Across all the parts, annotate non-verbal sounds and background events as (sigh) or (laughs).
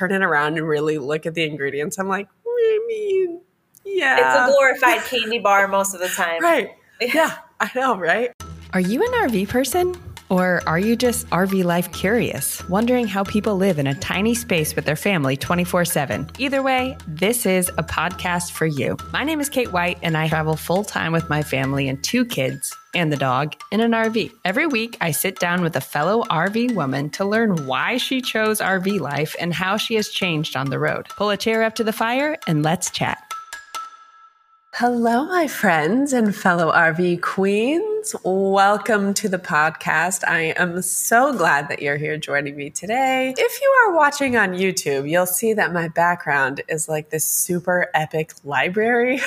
turn it around and really look at the ingredients, I'm like, I mean, yeah. It's a glorified candy bar most of the time. Right. (laughs) Yeah, I know, right? Are you an RV person? Or are you just RV life curious, wondering how people live in a tiny space with their family 24 7? Either way, this is a podcast for you. My name is Kate White, and I travel full time with my family and two kids and the dog in an RV. Every week, I sit down with a fellow RV woman to learn why she chose RV life and how she has changed on the road. Pull a chair up to the fire and let's chat. Hello, my friends and fellow RV queens. Welcome to the podcast. I am so glad that you're here joining me today. If you are watching on YouTube, you'll see that my background is like this super epic library.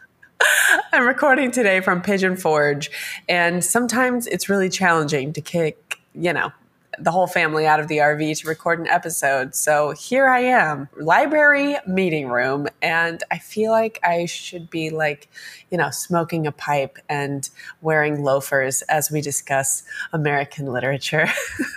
(laughs) I'm recording today from Pigeon Forge, and sometimes it's really challenging to kick, you know, the whole family out of the RV to record an episode. So here I am, library meeting room, and I feel like I should be like, you know, smoking a pipe and wearing loafers as we discuss American literature.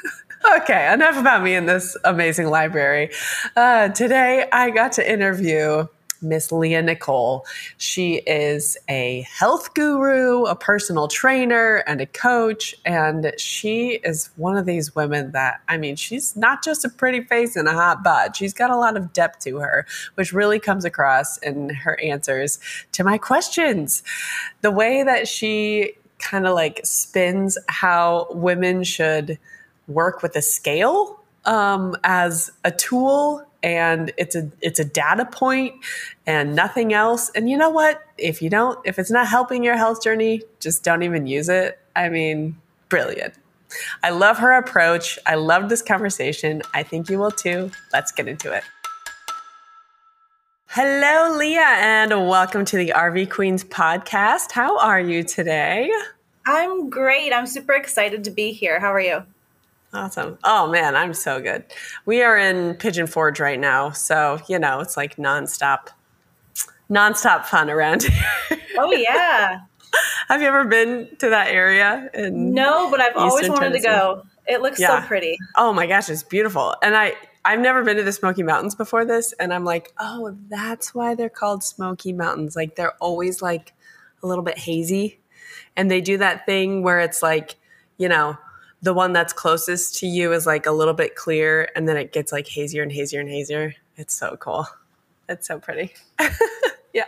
(laughs) okay, enough about me in this amazing library. Uh, today I got to interview Miss Leia Nicole. She is a health guru, a personal trainer, and a coach. And she is one of these women that, I mean, she's not just a pretty face and a hot butt. She's got a lot of depth to her, which really comes across in her answers to my questions. The way that she kind of like spins how women should work with a scale um, as a tool and it's a it's a data point and nothing else. And you know what? If you don't if it's not helping your health journey just don't even use it. I mean brilliant. I love her approach. I love this conversation. I think you will too. Let's get into it. Hello Leia and welcome to the rv queens podcast. How are you today? I'm great. I'm super excited to be here. How are you Awesome. Oh man, I'm so good. We are in Pigeon Forge right now, so you know it's like nonstop, nonstop fun around (laughs) here. Oh yeah. Have you ever been to that area? no, but I've Eastern always wanted Tennessee? to go. It looks yeah. so pretty. Oh my gosh, it's beautiful. And I I've never been to the Smoky Mountains before this, and I'm like, oh, that's why they're called Smoky Mountains. Like they're always like a little bit hazy, and they do that thing where it's like, you know the one that's closest to you is like a little bit clear and then it gets like hazier and hazier and hazier. It's so cool. It's so pretty. (laughs) yeah.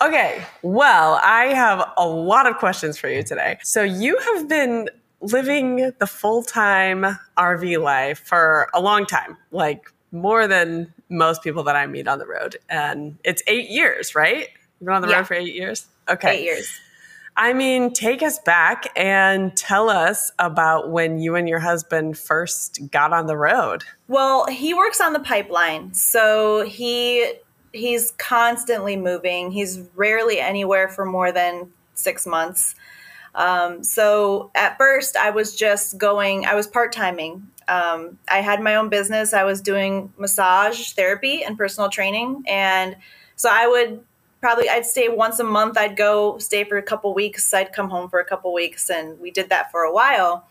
Okay. Well, I have a lot of questions for you today. So you have been living the full-time RV life for a long time, like more than most people that I meet on the road. And it's 8 years, right? You've been on the yeah. road for 8 years? Okay. 8 years. I mean, take us back and tell us about when you and your husband first got on the road. Well, he works on the pipeline. So he he's constantly moving. He's rarely anywhere for more than 6 months. Um, so at first, I was just going, I was part timing. Um, I had my own business. I was doing massage therapy and personal training. And so I would probably I'd stay once a month. I'd go stay for a couple weeks. I'd come home for a couple weeks, and we did that for a while.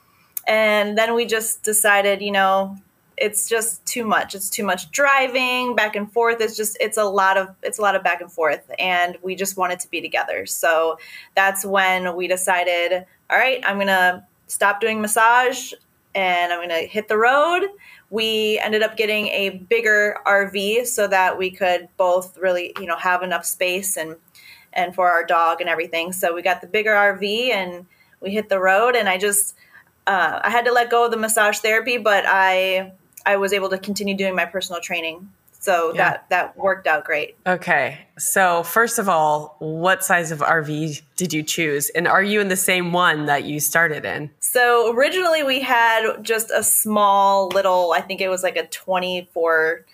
And then we just decided, you know, it's just too much. It's too much driving back and forth. It's just it's a lot of it's a lot of back and forth, and we just wanted to be together. So that's when we decided, all right, I'm gonna stop doing massage and I'm gonna hit the road we ended up getting a bigger RV so that we could both really, you know, have enough space and and for our dog and everything. So we got the bigger RV and we hit the road and I just uh, I had to let go of the massage therapy, but I I was able to continue doing my personal training so yeah. that that worked out great. Okay. So first of all, what size of RV did you choose? And are you in the same one that you started in? So originally we had just a small little, I think it was like a 24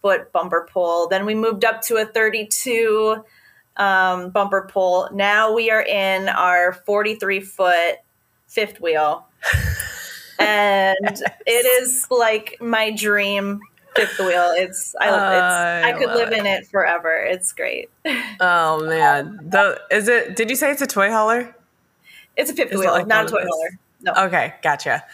foot bumper pull. Then we moved up to a 32 um, bumper pull. Now we are in our 43 foot fifth wheel. (laughs) and yes. it is like my dream fifth wheel. It's I love it. Oh, I, I could live it. in it forever. It's great. (laughs) Oh man, the, is it? Did you say it's a toy hauler? It's a fifth is wheel, like not a toy hauler. No. Okay, gotcha.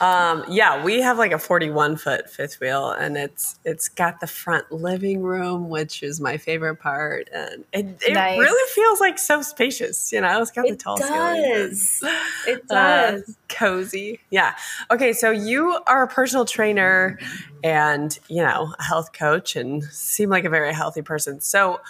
Um, yeah, we have like a 41 foot fifth wheel and it's it's got the front living room, which is my favorite part. And it, it nice. really feels like so spacious, you know, it's got the it tall does. ceiling. It (laughs) uh, does. Uh, cozy. Yeah. Okay, so you are a personal trainer and, you know, a health coach and seem like a very healthy person. So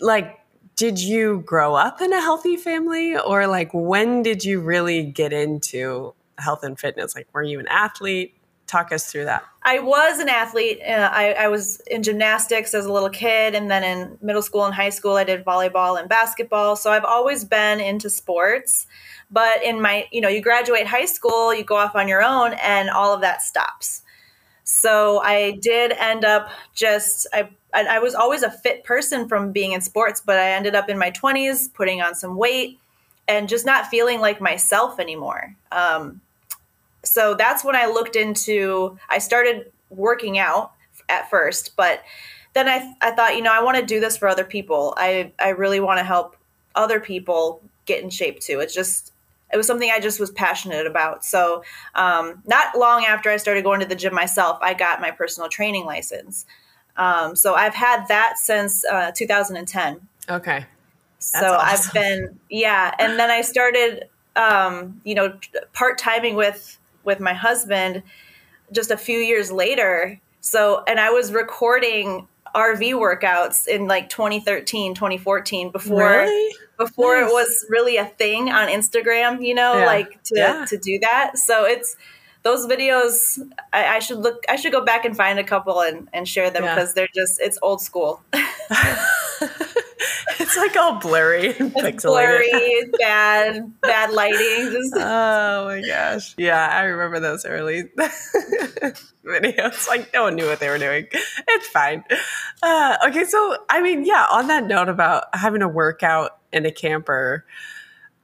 like did you grow up in a healthy family or like when did you really get into health and fitness? Like, were you an athlete? Talk us through that. I was an athlete. Uh, I, I, was in gymnastics as a little kid, and then in middle school and high school, I did volleyball and basketball. So I've always been into sports. But in my, you know, you graduate high school, you go off on your own, and all of that stops. So I did end up just I I was always a fit person from being in sports, but I ended up in my 20s putting on some weight and just not feeling like myself anymore. Um, so that's when I looked into, I started working out at first, but then I, I thought, you know, I want to do this for other people. I, I really want to help other people get in shape too. It's just, it was something I just was passionate about. So, um, not long after I started going to the gym myself, I got my personal training license. Um, so I've had that since uh, 2010. Okay so awesome. I've been yeah, and then I started um, you know part timing with with my husband just a few years later. So and I was recording RV workouts in like 2013, 2014 before really? before nice. it was really a thing on Instagram, you know, yeah. like to yeah. to do that. So it's those videos I, I, should look i should go back and find a couple and, and share them because yeah. they're just it's old school (laughs) (laughs) it's like all blurry and it's blurry bad bad lighting just. (laughs) oh my gosh yeah i remember those early (laughs) videos like no one knew what they were doing it's fine uh, okay so i mean yeah on that note about having a workout in a camper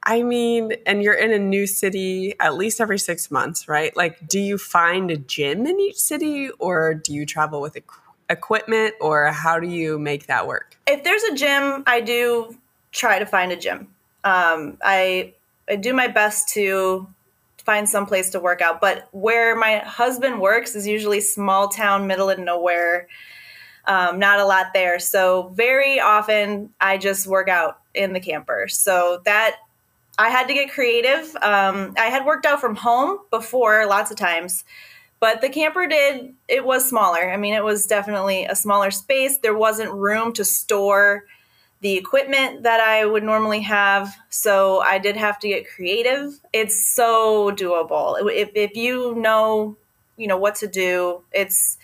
I mean, and you're in a new city at least every six months, right? Like, do you find a gym in each city or do you travel with equipment or how do you make that work? If there's a gym, I do try to find a gym. Um, I, I do my best to find some place to work out, but where my husband works is usually small town, middle of nowhere. Um, not a lot there. So, very often I just work out in the camper. So, that I had to get creative. Um, I had worked out from home before lots of times, but the camper did, it was smaller. I mean, it was definitely a smaller space. There wasn't room to store the equipment that I would normally have. So I did have to get creative. It's so doable. If, if you know, you know, what to do, it's,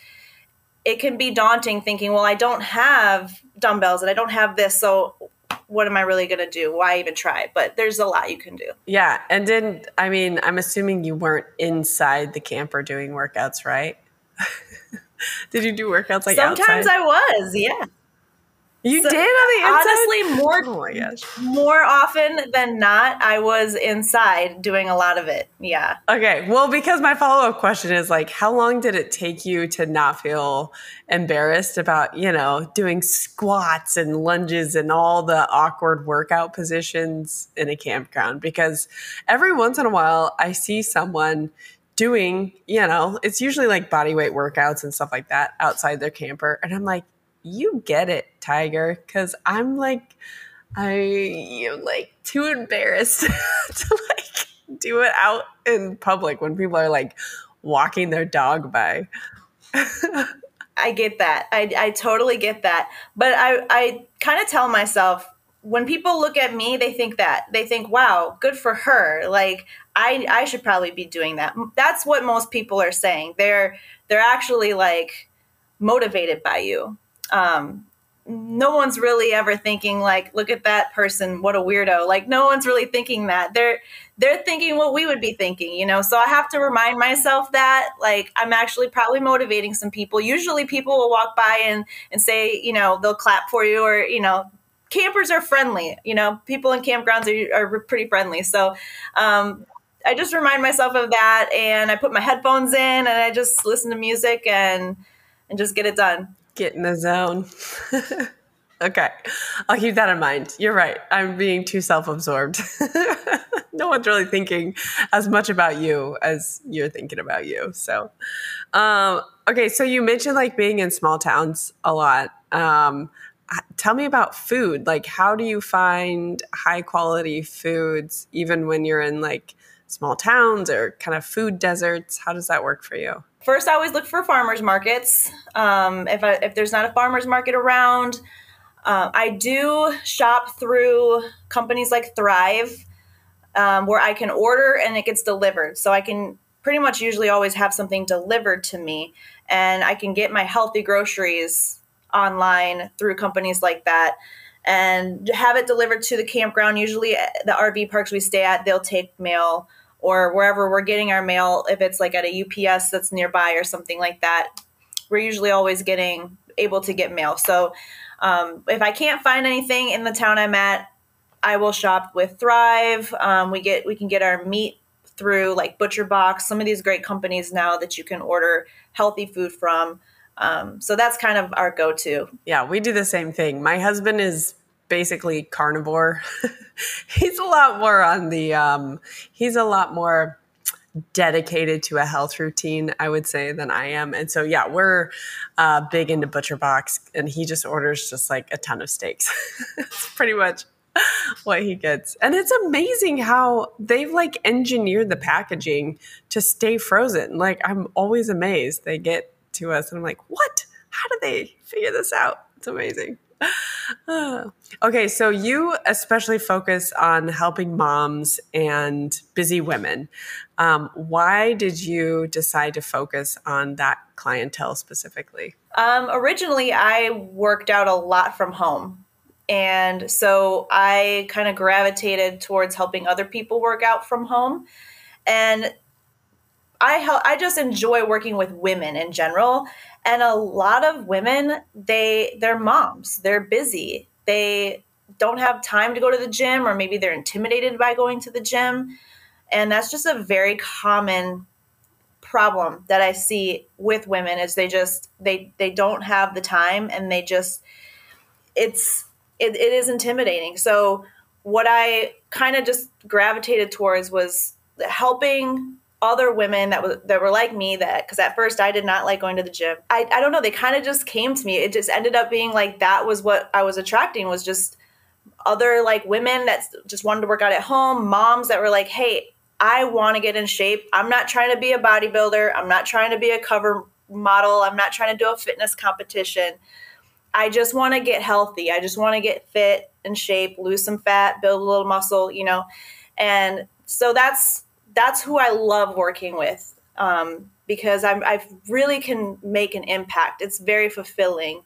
it can be daunting thinking, well, I don't have dumbbells and I don't have this. So what am I really going to do? Why even try? But there's a lot you can do. Yeah. And then, I mean, I'm assuming you weren't inside the camper doing workouts, right? (laughs) Did you do workouts like that? Sometimes outside? I was, yeah. You so, did on the inside? Honestly, more, oh my gosh. more often than not, I was inside doing a lot of it. Yeah. Okay. Well, because my follow up question is like, how long did it take you to not feel embarrassed about, you know, doing squats and lunges and all the awkward workout positions in a campground? Because every once in a while, I see someone doing, you know, it's usually like body weight workouts and stuff like that outside their camper. And I'm like, you get it, Tiger, because I'm like, I am like too embarrassed (laughs) to like do it out in public when people are like walking their dog by. I get that. I, I totally get that. But I, I kind of tell myself when people look at me, they think that. They think, wow, good for her. Like, I, I should probably be doing that. That's what most people are saying. They're they're actually like motivated by you um, no one's really ever thinking like look at that person what a weirdo. Like no one's really thinking that. They're they're thinking what we would be thinking you know? So i have to remind myself that like i'm actually probably motivating some people. Usually people will walk by and and say you know they'll clap for you or you know campers are friendly you know? People in campgrounds are, are pretty friendly. So um, i just remind myself of that and i put my headphones in and i just listen to music and and just get it done Get in the zone. (laughs) Okay. I'll keep that in mind. You're right. I'm being too self absorbed. (laughs) no one's really thinking as much about you as you're thinking about you. So, um, okay. So you mentioned like being in small towns a lot. Um, tell me about food. Like, how do you find high quality foods even when you're in like small towns or kind of food deserts? How does that work for you? First, I always look for farmers markets. Um, if I, if there's not a farmers market around, uh, I do shop through companies like Thrive, um, where I can order and it gets delivered. So I can pretty much usually always have something delivered to me, and I can get my healthy groceries online through companies like that and have it delivered to the campground. Usually, the RV parks we stay at, they'll take mail or wherever we're getting our mail. If it's like at a UPS that's nearby or something like that, we're usually always getting able to get mail. So um, if I can't find anything in the town I'm at, I will shop with Thrive. Um, we get we can get our meat through like Butcher Box. Some of these great companies now that you can order healthy food from. Um, so that's kind of our go-to. Yeah, we do the same thing. My husband is basically carnivore. (laughs) he's a lot more on the. Um, he's a lot more dedicated to a health routine, I would say, than I am. And so, yeah, we're uh, big into Butcher Box, and he just orders just like a ton of steaks. (laughs) it's pretty much what he gets. And it's amazing how they've like engineered the packaging to stay frozen. Like, I'm always amazed they get to us, and I'm like, what? How did they figure this out? It's amazing. (sighs) okay, so you especially focus on helping moms and busy women. Um, why did you decide to focus on that clientele specifically? Um, originally, I worked out a lot from home. And so I kind of gravitated towards helping other people work out from home. And I help, I just enjoy working with women in general and a lot of women they they're moms they're busy. They don't have time to go to the gym or maybe they're intimidated by going to the gym and that's just a very common problem that i see with women is they just they they don't have the time and they just it's it, it is intimidating. So what i kind of just gravitated towards was helping other women that were that were like me that because at first I did not like going to the gym. I, I don't know, they kind of just came to me. It just ended up being like that was what I was attracting was just other like women that just wanted to work out at home, moms that were like, "Hey, I want to get in shape. I'm not trying to be a bodybuilder. I'm not trying to be a cover model. I'm not trying to do a fitness competition. I just want to get healthy. I just want to get fit in shape, lose some fat, build a little muscle, you know." And so that's that's who I love working with um, because I'm, I really can make an impact. It's very fulfilling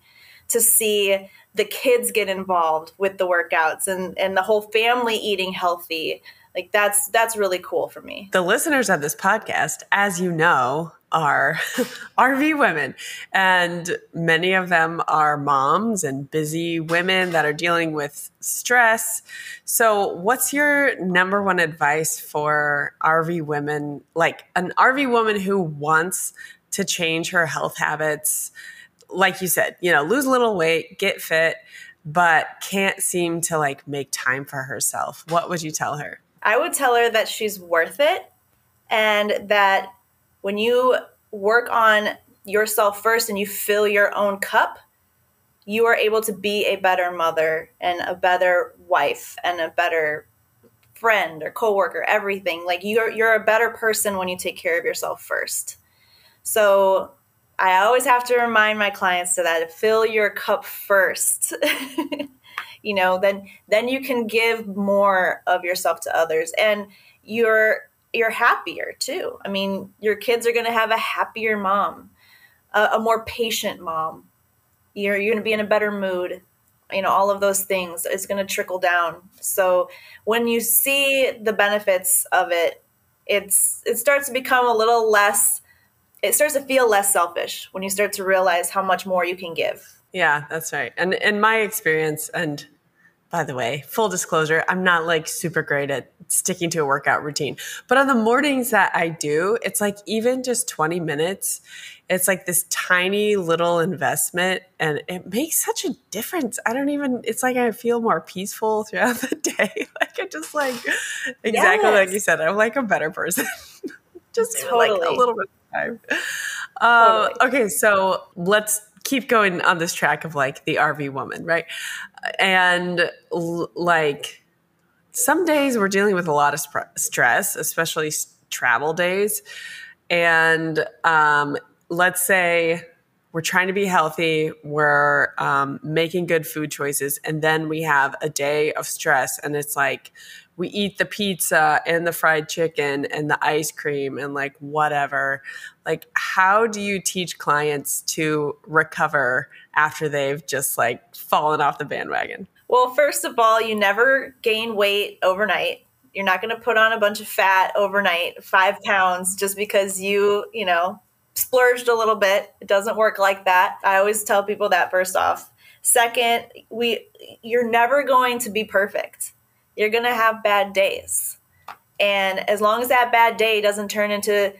to see the kids get involved with the workouts and, and the whole family eating healthy. Like that's that's really cool for me. The listeners of this podcast, as you know, are (laughs) RV women. And many of them are moms and busy women that are dealing with stress. So, what's your number one advice for RV women, like an RV woman who wants to change her health habits? Like you said, you know, lose a little weight, get fit, but can't seem to like make time for herself. What would you tell her? I would tell her that she's worth it and that when you work on yourself first and you fill your own cup, you are able to be a better mother and a better wife and a better friend or coworker, everything. Like you're you're a better person when you take care of yourself first. So I always have to remind my clients to that fill your cup first. (laughs) you know, then then you can give more of yourself to others and you're you're happier too. I mean, your kids are going to have a happier mom, a, a more patient mom. You're you're going to be in a better mood. You know, all of those things is going to trickle down. So when you see the benefits of it, it's it starts to become a little less. It starts to feel less selfish when you start to realize how much more you can give. Yeah, that's right. And in my experience, and by the way, full disclosure, I'm not like super great at sticking to a workout routine. But on the mornings that I do, it's like even just 20 minutes it's like this tiny little investment and it makes such a difference. I don't even it's like I feel more peaceful throughout the (laughs) day. like I just like exactly yes. like you said, I'm like a better person. (laughs) just totally. like a little bit of time. Uh, totally. okay, so let's keep going on this track of like the RV woman, right? And l- like some days we're dealing with a lot of sp- stress, especially travel days. And um, let's say we're trying to be healthy, we're um, making good food choices, and then we have a day of stress, and it's like we eat the pizza and the fried chicken and the ice cream and like whatever. Like, how do you teach clients to recover after they've just like fallen off the bandwagon? Well, first of all, you never gain weight overnight. You're not going to put on a bunch of fat overnight, five pounds, just because you, you know, splurged a little bit. It doesn't work like that. I always tell people that first off. Second, we you're never going to be perfect. You're going to have bad days. And as long as that bad day doesn't turn into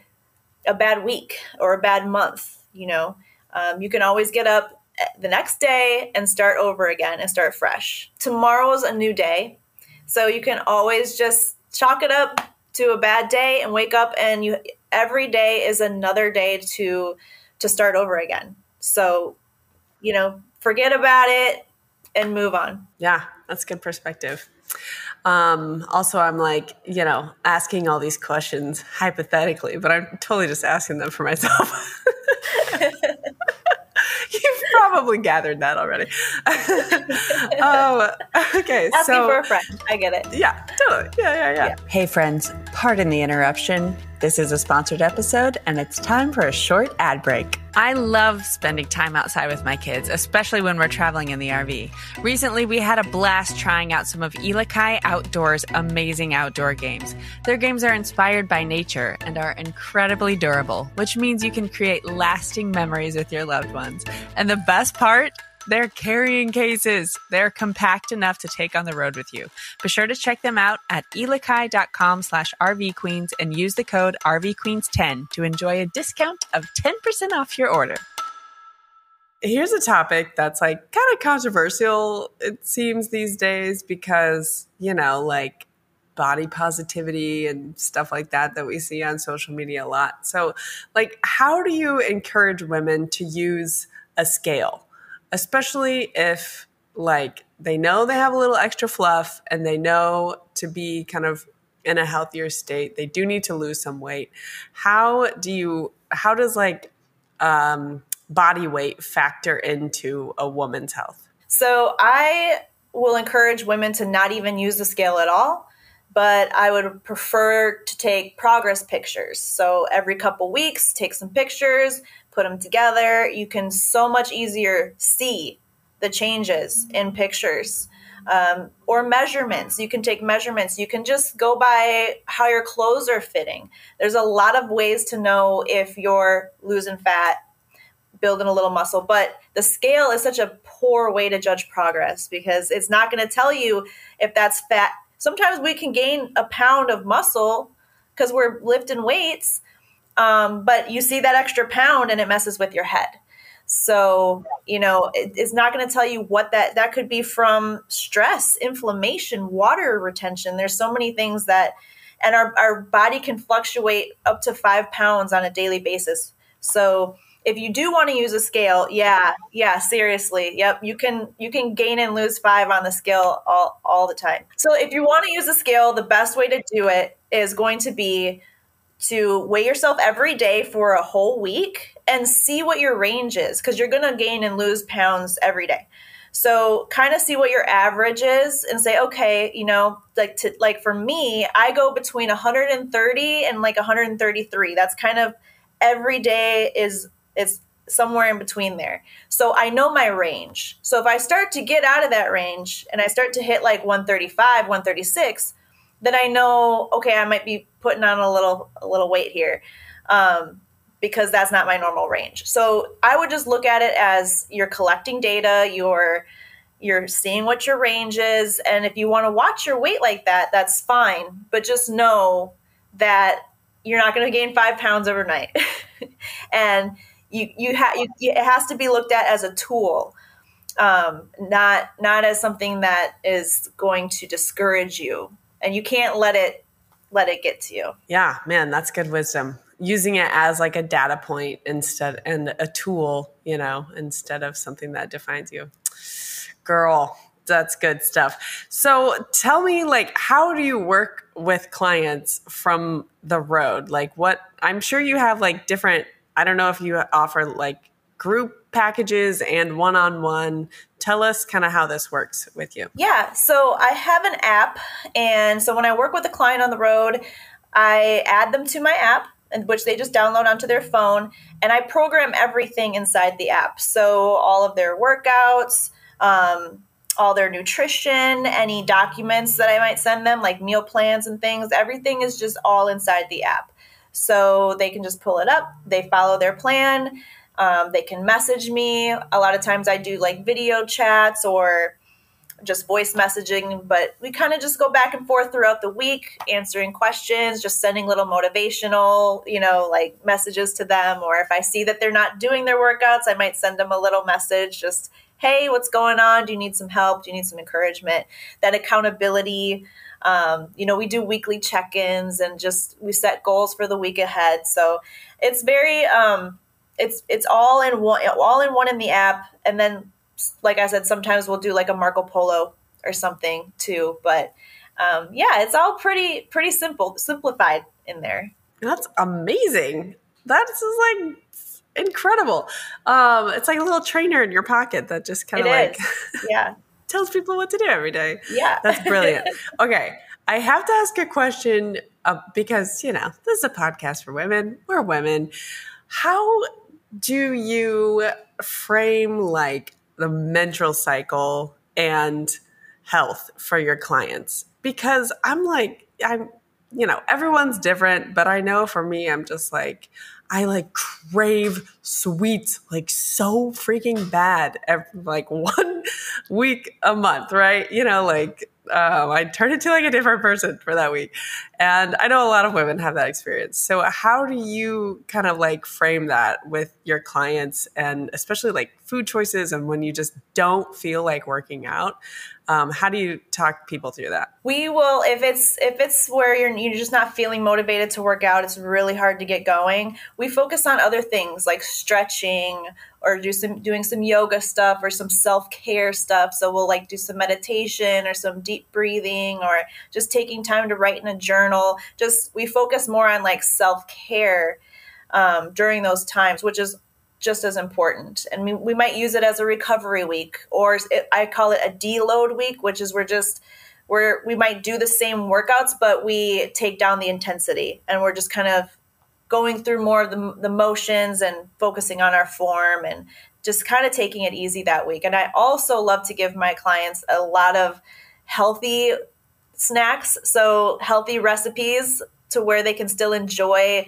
a bad week or a bad month, you know, um, you can always get up the next day and start over again and start fresh. Tomorrow is a new day. So you can always just chalk it up to a bad day and wake up and you every day is another day to to start over again. So, you know, forget about it and move on. Yeah, that's good perspective. Um, also, I'm like, you know, asking all these questions hypothetically, but I'm totally just asking them for myself. (laughs) You've probably gathered that already. (laughs) oh, okay. Asking so, for a friend. I get it. Yeah, totally. Yeah, yeah, yeah, yeah. Hey, friends, pardon the interruption. This is a sponsored episode, and it's time for a short ad break. I love spending time outside with my kids, especially when we're traveling in the RV. Recently, we had a blast trying out some of Elikai Outdoors' amazing outdoor games. Their games are inspired by nature and are incredibly durable, which means you can create lasting memories with your loved ones. And the best part? They're carrying cases. They're compact enough to take on the road with you. Be sure to check them out at elikai.com slash rvqueens and use the code rvqueens10 to enjoy a discount of 10% off your order. Here's a topic that's like kind of controversial, it seems these days, because, you know, like body positivity and stuff like that that we see on social media a lot. So, like, how do you encourage women to use a scale? Especially if like they know they have a little extra fluff and they know to be kind of in a healthier state they do need to lose some weight. How do you how does like um, body weight factor into a woman's health? So i will encourage women to not even use the scale at all but i would prefer to take progress pictures. So every couple weeks take some pictures put them together, you can so much easier see the changes in pictures. Um, or measurements. You can take measurements. You can just go by how your clothes are fitting. There's a lot of ways to know if you're losing fat, building a little muscle, but the scale is such a poor way to judge progress because it's not going to tell you if that's fat. Sometimes we can gain a pound of muscle because we're lifting weights, um, but you see that extra pound and it messes with your head. So, you know, it, it's not going to tell you what that that could be from stress, inflammation, water retention. There's so many things that and our, our body can fluctuate up to five pounds on a daily basis. So if you do want to use a scale, yeah, yeah, seriously. Yep, you can you can gain and lose five on the scale all, all the time. So if you want to use a scale, the best way to do it is going to be to weigh yourself every day for a whole week and see what your range is because you're going to gain and lose pounds every day. So kind of see what your average is and say, okay, you know, like to like for me, I go between 130 and like 133. That's kind of every day is is somewhere in between there. So I know my range. So if I start to get out of that range and I start to hit like 135, 136, then I know okay, I might be putting on a little a little weight here. Um, because that's not my normal range. So I would just look at it as you're collecting data, you're you're seeing what your range is, and if you want to watch your weight like that, that's fine. But just know that you're not going to gain five pounds overnight, (laughs) and you you have it has to be looked at as a tool um, not not as something that is going to discourage you and you can't let it let it get to you. Yeah man that's good wisdom. Using it as like a data point instead and a tool you know instead of something that defines you. Girl that's good stuff. So tell me like how do you work with clients from the road? Like what i'm sure you have like different I don't know if you offer like group packages and one on one. Tell us kind of how this works with you. Yeah, so I have an app. And so when I work with a client on the road, I add them to my app, which they just download onto their phone. And I program everything inside the app. So all of their workouts, um, all their nutrition, any documents that I might send them, like meal plans and things, everything is just all inside the app. So they can just pull it up, they follow their plan. Um, they can message me. A lot of times I do like video chats or just voice messaging, but we kind of just go back and forth throughout the week, answering questions, just sending little motivational, you know, like messages to them. Or if I see that they're not doing their workouts, I might send them a little message just, hey, what's going on? Do you need some help? Do you need some encouragement? That accountability um, you know, we do weekly check ins and just we set goals for the week ahead. So it's very, um, it's it's all in one, all in one in the app. And then, like I said, sometimes we'll do like a Marco Polo or something too. But um, yeah, it's all pretty pretty simple, simplified in there. That's amazing. That's like incredible. Um, it's like a little trainer in your pocket that just kind of like, (laughs) yeah, tells people what to do every day. Yeah. That's brilliant. (laughs) okay. I have to ask a question uh, because, you know, this is a podcast for women. We're women. How do you frame like the menstrual cycle and health for your clients? Because I'm like, I'm, you know, everyone's different, but I know for me, I'm just like, I like crave sweets like so freaking bad every like (laughs) one week a month, right? You know, like um, I turn into like a different person for that week. And I know a lot of women have that experience. So, how do you kind of like frame that with your clients and especially like food choices and when you just don't feel like working out? Um, how do you talk people through that? We will if it's if it's where you're you're just not feeling motivated to work out. It's really hard to get going. We focus on other things like stretching or do some doing some yoga stuff or some self-care stuff. So we'll like do some meditation or some deep breathing or just taking time to write in a journal. Just we focus more on like self-care um, during those times, which is just as important. And we, we might use it as a recovery week, or it, I call it a deload week, which is we're just we're we might do the same workouts, but we take down the intensity and we're just kind of going through more of the, the motions and focusing on our form and just kind of taking it easy that week. And I also love to give my clients a lot of healthy snacks, so healthy recipes to where they can still enjoy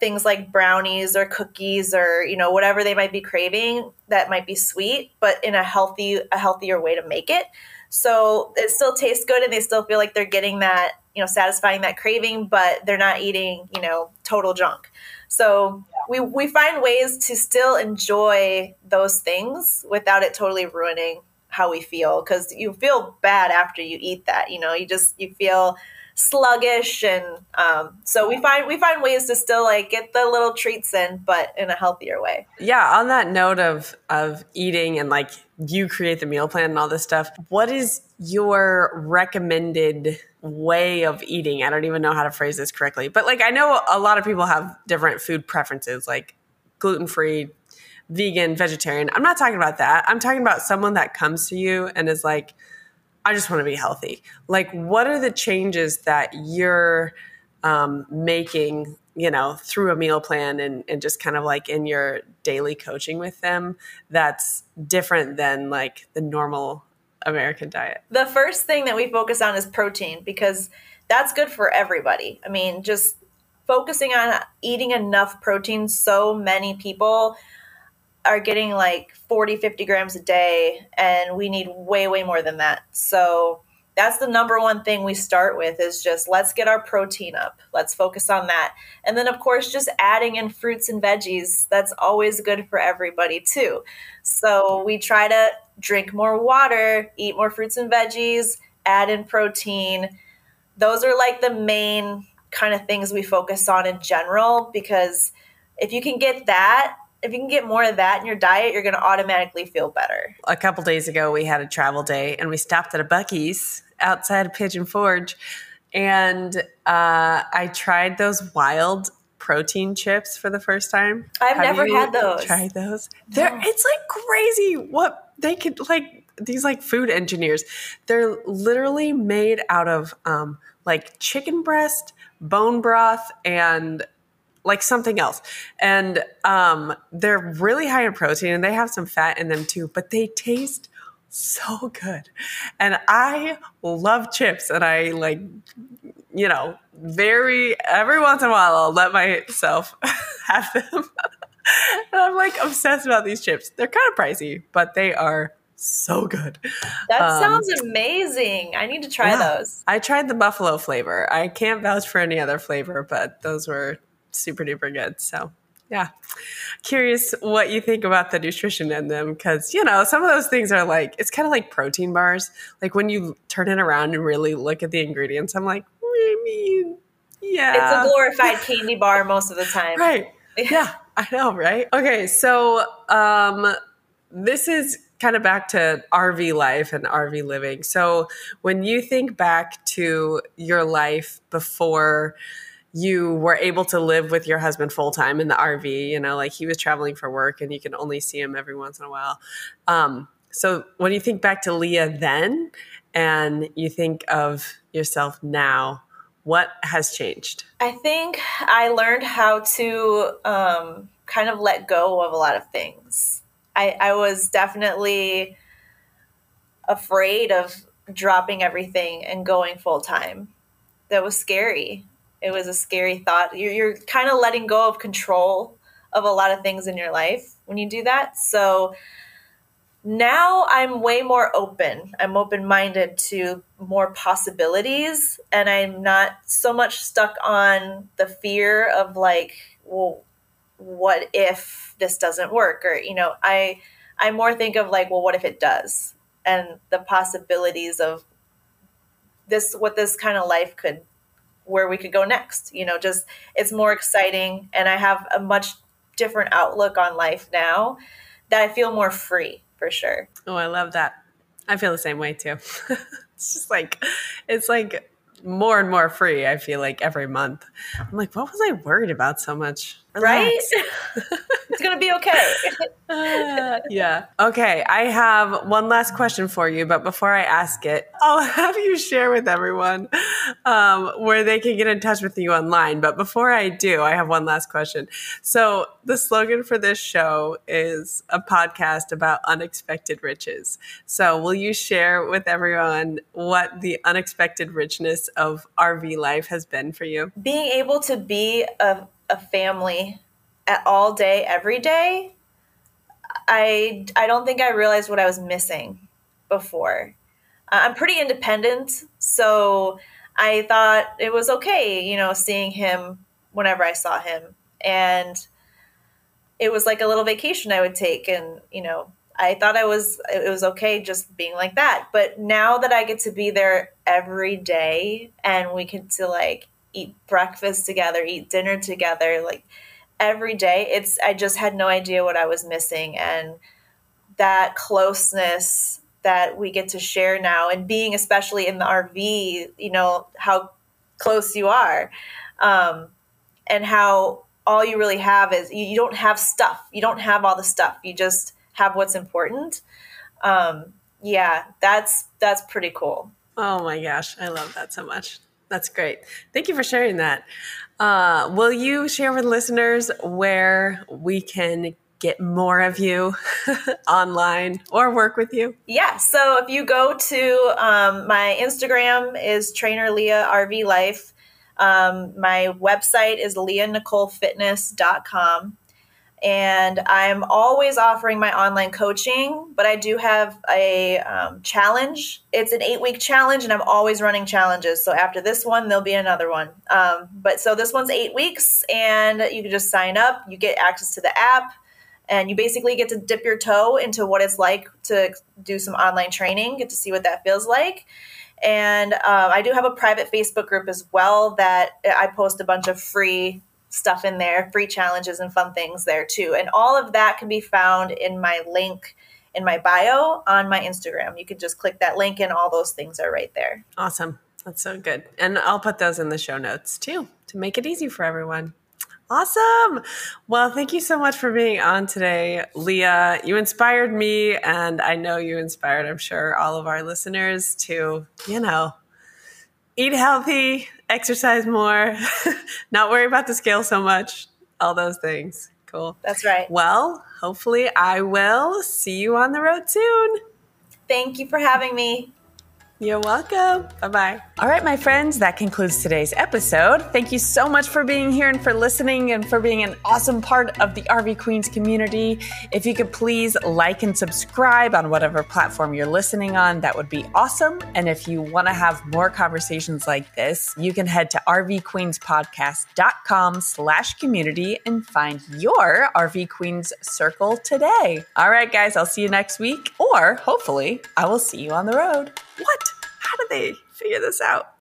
things like brownies or cookies or you know whatever they might be craving that might be sweet but in a healthy a healthier way to make it. So it still tastes good and they still feel like they're getting that you know satisfying that craving but they're not eating you know total junk. So we, we find ways to still enjoy those things without it totally ruining how we feel because you feel bad after you eat that you know you just you feel sluggish and um, so we find we find ways to still like get the little treats in but in a healthier way. Yeah on that note of of eating and like you create the meal plan and all this stuff what is your recommended way of eating? I don't even know how to phrase this correctly but like i know a lot of people have different food preferences like gluten-free vegan vegetarian. I'm not talking about that. I'm talking about someone that comes to you and is like I just want to be healthy. Like, what are the changes that you're um, making, you know, through a meal plan and, and just kind of like in your daily coaching with them that's different than like the normal American diet? The first thing that we focus on is protein because that's good for everybody. I mean, just focusing on eating enough protein, so many people are getting like 40, 50 grams a day, and we need way, way more than that. So that's the number one thing we start with is just let's get our protein up. Let's focus on that. And then, of course, just adding in fruits and veggies. That's always good for everybody, too. So we try to drink more water, eat more fruits and veggies, add in protein. Those are like the main kind of things we focus on in general because if you can get that if you can get more of that in your diet, you're going to automatically feel better. A couple days ago, we had a travel day and we stopped at a Buc-ee's outside of Pigeon Forge, and uh, I tried those wild protein chips for the first time. I've Have never had those. Tried those? They're it's like crazy what they could like these like food engineers. They're literally made out of um, like chicken breast, bone broth, and like something else. And um, they're really high in protein and they have some fat in them too, but they taste so good. And I love chips and I like, you know, very, every once in a while I'll let myself (laughs) have them. (laughs) and I'm like obsessed about these chips. They're kind of pricey, but they are so good. That um, sounds amazing. I need to try yeah, those. I tried the buffalo flavor. I can't vouch for any other flavor, but those were super duper good. So yeah. Curious what you think about the nutrition in them because, you know, some of those things are like, it's kind of like protein bars. Like when you turn it around and really look at the ingredients, I'm like, I mean, yeah. It's a glorified candy bar most of the time. Right. (laughs) Yeah, I know, right? Okay, so um, this is kind of back to RV life and RV living. So when you think back to your life before, you were able to live with your husband full time in the RV, you know, like he was traveling for work and you can only see him every once in a while. Um, so when you think back to Leia then and you think of yourself now, what has changed? I think I learned how to um, kind of let go of a lot of things. I, I was definitely afraid of dropping everything and going full time. That was scary it was a scary thought. You're, you're kind of letting go of control of a lot of things in your life when you do that. So now I'm way more open. I'm open minded to more possibilities, and I'm not so much stuck on the fear of like, well, what if this doesn't work? Or, you know, I I more think of like, well, what if it does? And the possibilities of this what this kind of life could where we could go next. You know, just it's more exciting, and I have a much different outlook on life now that I feel more free for sure. Oh, I love that. I feel the same way too. (laughs) it's just like it's like more and more free. I feel like every month. I'm like, what was I worried about so much? Relax. Right? (laughs) it's gonna be okay. uh, (laughs) yeah. Okay. I have one last question for you, but before I ask it, (laughs) I'll have you share with everyone um, where they can get in touch with you online. But before I do, I have one last question. So the slogan for this show is a podcast about unexpected riches. So will you share with everyone what the unexpected richness of RV life has been for you? Being able to be a a family at all day every day i i don't think i realized what i was missing before. Uh, I'm pretty independent so i thought it was okay you know seeing him whenever i saw him. And it was like a little vacation i would take and you know i thought i was it was okay just being like that. But now that i get to be there every day and we get to like eat breakfast together, eat dinner together, like every day. It's I just had no idea what I was missing and that closeness that we get to share now and being especially in the RV, you know, how close you are. Um, and how all you really have is you, you, don't have stuff. You don't have all the stuff. You just have what's important. Um, yeah, that's that's pretty cool. Oh my gosh, I love that so much. That's great. Thank you for sharing that. Uh, will you share with listeners where we can get more of you (laughs) online or work with you? Yeah. So if you go to um, my Instagram is trainer Leia RV Life. Um, my website is leianicolefitness.com. and I'm always offering my online coaching, but I do have a um, challenge. It's an eight week challenge, and I'm always running challenges. So after this one, there'll be another one. Um, but so this one's eight weeks, and you can just sign up. You get access to the app, and you basically get to dip your toe into what it's like to do some online training, get to see what that feels like. And uh, I do have a private Facebook group as well that I post a bunch of free stuff in there, free challenges and fun things there too. And all of that can be found in my link in my bio on my Instagram. You can just click that link and all those things are right there. Awesome. That's so good. And I'll put those in the show notes too to make it easy for everyone. Awesome. Well, thank you so much for being on today, Leia. You inspired me, and I know you inspired, I'm sure, all of our listeners to, you know, eat healthy, exercise more, (laughs) not worry about the scale so much, all those things. Cool. That's right. Well, hopefully, I will see you on the road soon. Thank you for having me. You're welcome. Bye bye. All right, my friends, that concludes today's episode. Thank you so much for being here and for listening and for being an awesome part of the RV Queens community. If you could please like and subscribe on whatever platform you're listening on, that would be awesome. And if you want to have more conversations like this, you can head to rvqueenspodcast.com slash community and find your RV Queens circle today. All right, guys, I'll see you next week, or hopefully I will see you on the road. What? How do they figure this out?